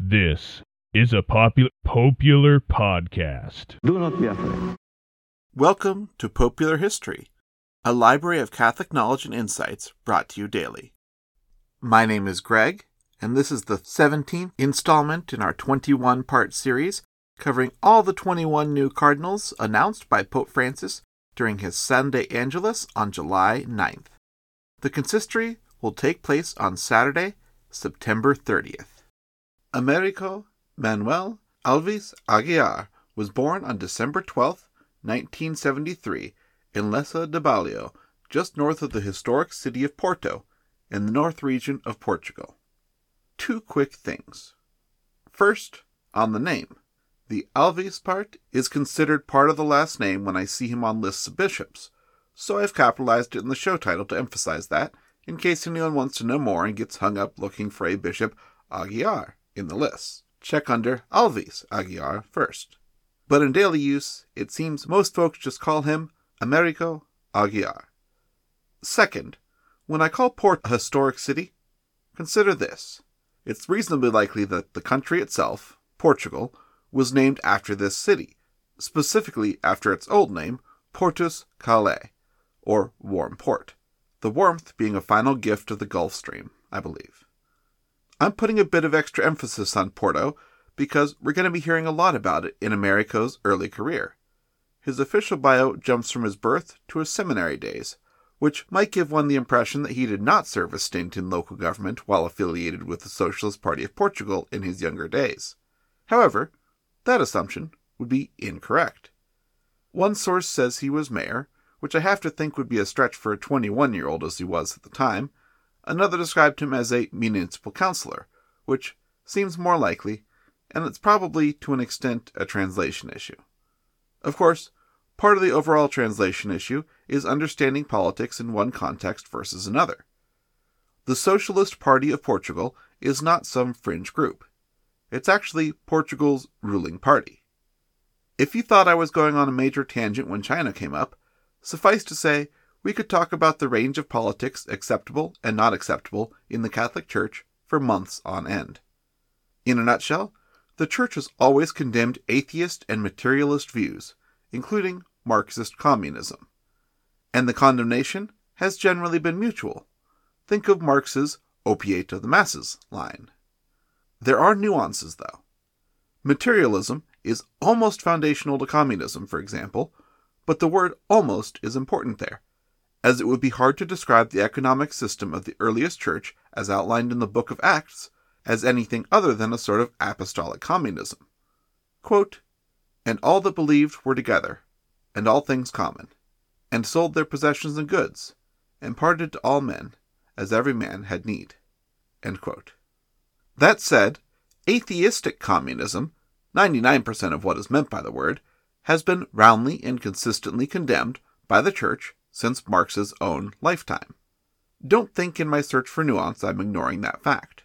This is a popular popular podcast. Do not be afraid. Welcome to Popular History, a library of Catholic knowledge and insights brought to you daily. My name is Greg, and this is the 17th installment in our 21 part series covering all the 21 new cardinals announced by Pope Francis during his Sunday Angelus on July 9th. The consistory will take place on Saturday, September 30th. Americo Manuel Alves Aguiar was born on December 12, 1973, in Leça de Balio, just north of the historic city of Porto, in the north region of Portugal. Two quick things. First, on the name. The Alves part is considered part of the last name when I see him on lists of bishops, so I've capitalized it in the show title to emphasize that, in case anyone wants to know more and gets hung up looking for a Bishop Aguiar in the list. Check under Alves Aguiar first. But in daily use, it seems most folks just call him Americo Aguiar. Second, when I call Port a historic city, consider this. It's reasonably likely that the country itself, Portugal, was named after this city, specifically after its old name, Portus Cale, or Warm Port, the warmth being a final gift of the Gulf Stream, I believe. I'm putting a bit of extra emphasis on Porto because we're going to be hearing a lot about it in Americo's early career. His official bio jumps from his birth to his seminary days, which might give one the impression that he did not serve a stint in local government while affiliated with the Socialist Party of Portugal in his younger days. However, that assumption would be incorrect. One source says he was mayor, which I have to think would be a stretch for a 21 year old as he was at the time, Another described him as a municipal councillor, which seems more likely, and it's probably to an extent a translation issue. Of course, part of the overall translation issue is understanding politics in one context versus another. The Socialist Party of Portugal is not some fringe group. It's actually Portugal's ruling party. If you thought I was going on a major tangent when China came up, suffice to say we could talk about the range of politics acceptable and not acceptable in the Catholic Church for months on end. In a nutshell, the Church has always condemned atheist and materialist views, including Marxist communism. And the condemnation has generally been mutual. Think of Marx's opiate of the masses line. There are nuances, though. Materialism is almost foundational to communism, for example, but the word almost is important there as it would be hard to describe the economic system of the earliest church, as outlined in the Book of Acts, as anything other than a sort of apostolic communism. Quote, and all that believed were together, and all things common, and sold their possessions and goods, and parted to all men, as every man had need. That said, atheistic communism, 99% of what is meant by the word, has been roundly and consistently condemned by the Church since Marx's own lifetime. Don't think in my search for nuance I'm ignoring that fact.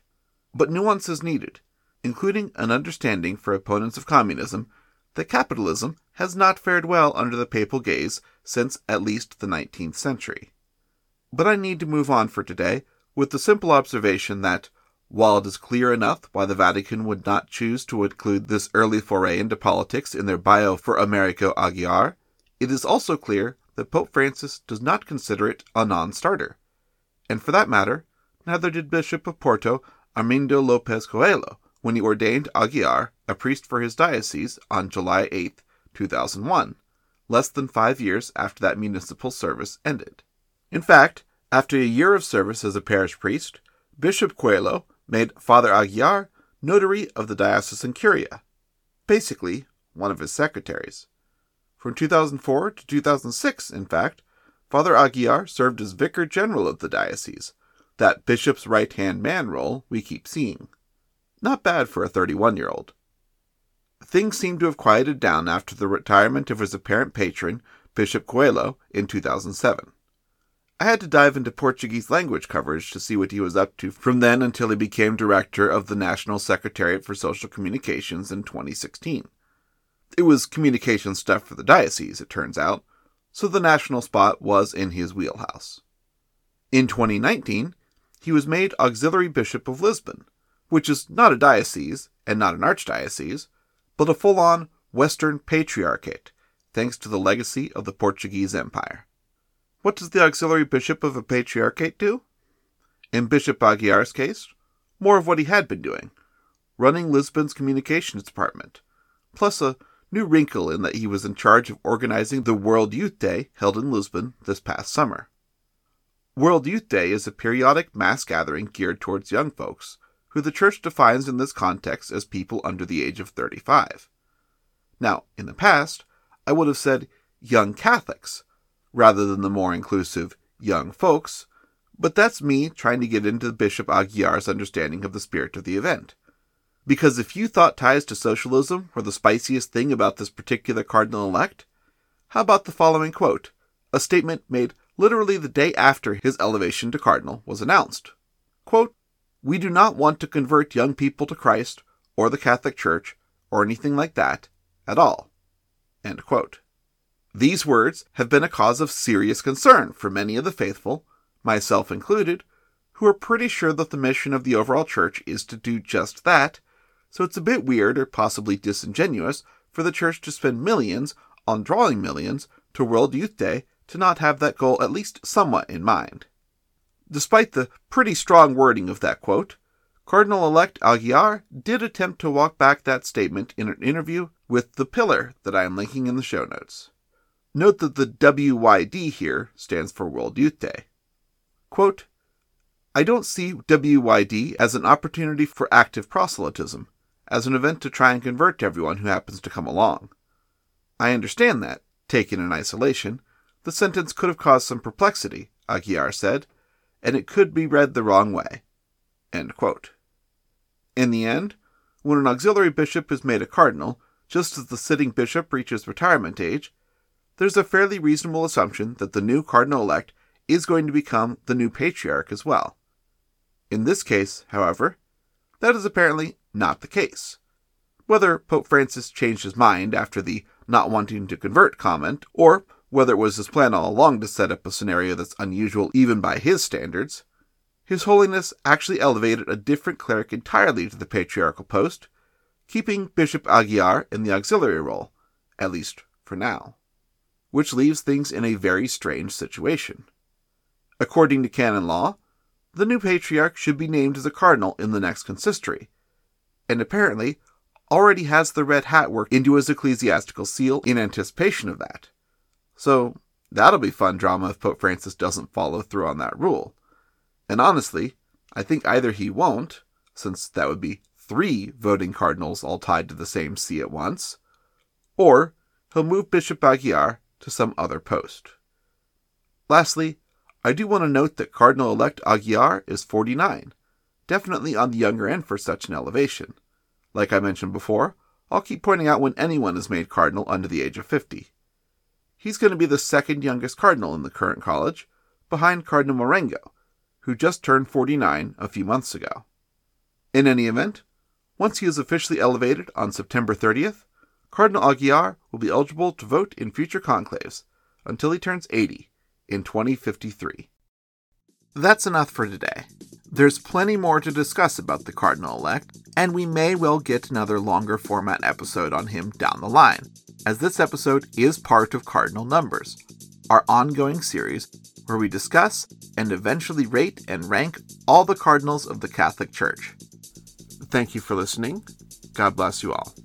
But nuance is needed, including an understanding for opponents of communism that capitalism has not fared well under the papal gaze since at least the 19th century. But I need to move on for today with the simple observation that, while it is clear enough why the Vatican would not choose to include this early foray into politics in their bio for Americo Aguiar, it is also clear that Pope Francis does not consider it a non starter. And for that matter, neither did Bishop of Porto Armindo Lopes Coelho when he ordained Aguiar a priest for his diocese on July 8, 2001, less than five years after that municipal service ended. In fact, after a year of service as a parish priest, Bishop Coelho made Father Aguiar notary of the diocesan curia, basically one of his secretaries. From 2004 to 2006, in fact, Father Aguiar served as Vicar General of the diocese, that bishop's right hand man role we keep seeing. Not bad for a 31 year old. Things seem to have quieted down after the retirement of his apparent patron, Bishop Coelho, in 2007. I had to dive into Portuguese language coverage to see what he was up to from then until he became director of the National Secretariat for Social Communications in 2016. It was communication stuff for the diocese, it turns out, so the national spot was in his wheelhouse. In 2019, he was made Auxiliary Bishop of Lisbon, which is not a diocese and not an archdiocese, but a full on Western Patriarchate, thanks to the legacy of the Portuguese Empire. What does the Auxiliary Bishop of a Patriarchate do? In Bishop Aguiar's case, more of what he had been doing running Lisbon's communications department, plus a new wrinkle in that he was in charge of organizing the World Youth Day held in Lisbon this past summer. World Youth Day is a periodic mass gathering geared towards young folks, who the church defines in this context as people under the age of 35. Now, in the past, I would have said young Catholics, rather than the more inclusive young folks, but that's me trying to get into Bishop Aguiar's understanding of the spirit of the event. Because if you thought ties to socialism were the spiciest thing about this particular cardinal elect, how about the following quote, a statement made literally the day after his elevation to cardinal was announced? Quote, We do not want to convert young people to Christ or the Catholic Church or anything like that at all. End quote. These words have been a cause of serious concern for many of the faithful, myself included, who are pretty sure that the mission of the overall church is to do just that so it's a bit weird or possibly disingenuous for the church to spend millions on drawing millions to World Youth Day to not have that goal at least somewhat in mind. Despite the pretty strong wording of that quote, Cardinal elect Aguiar did attempt to walk back that statement in an interview with The Pillar that I am linking in the show notes. Note that the WYD here stands for World Youth Day. Quote, I don't see WYD as an opportunity for active proselytism as an event to try and convert everyone who happens to come along. I understand that, taken in isolation, the sentence could have caused some perplexity, Aguiar said, and it could be read the wrong way. In the end, when an auxiliary bishop is made a cardinal, just as the sitting bishop reaches retirement age, there's a fairly reasonable assumption that the new cardinal elect is going to become the new patriarch as well. In this case, however, that is apparently not the case. Whether Pope Francis changed his mind after the not wanting to convert comment, or whether it was his plan all along to set up a scenario that's unusual even by his standards, His Holiness actually elevated a different cleric entirely to the patriarchal post, keeping Bishop Aguiar in the auxiliary role, at least for now, which leaves things in a very strange situation. According to canon law, the new patriarch should be named as a cardinal in the next consistory, and apparently already has the red hat worked into his ecclesiastical seal in anticipation of that. So that'll be fun drama if Pope Francis doesn't follow through on that rule. And honestly, I think either he won't, since that would be three voting cardinals all tied to the same see at once, or he'll move Bishop Aguiar to some other post. Lastly, I do want to note that Cardinal elect Aguiar is 49, definitely on the younger end for such an elevation. Like I mentioned before, I'll keep pointing out when anyone is made cardinal under the age of 50. He's going to be the second youngest cardinal in the current college, behind Cardinal Marengo, who just turned 49 a few months ago. In any event, once he is officially elevated on September 30th, Cardinal Aguiar will be eligible to vote in future conclaves until he turns 80 in 2053. That's enough for today. There's plenty more to discuss about the Cardinal elect, and we may well get another longer format episode on him down the line, as this episode is part of Cardinal Numbers, our ongoing series where we discuss and eventually rate and rank all the cardinals of the Catholic Church. Thank you for listening. God bless you all.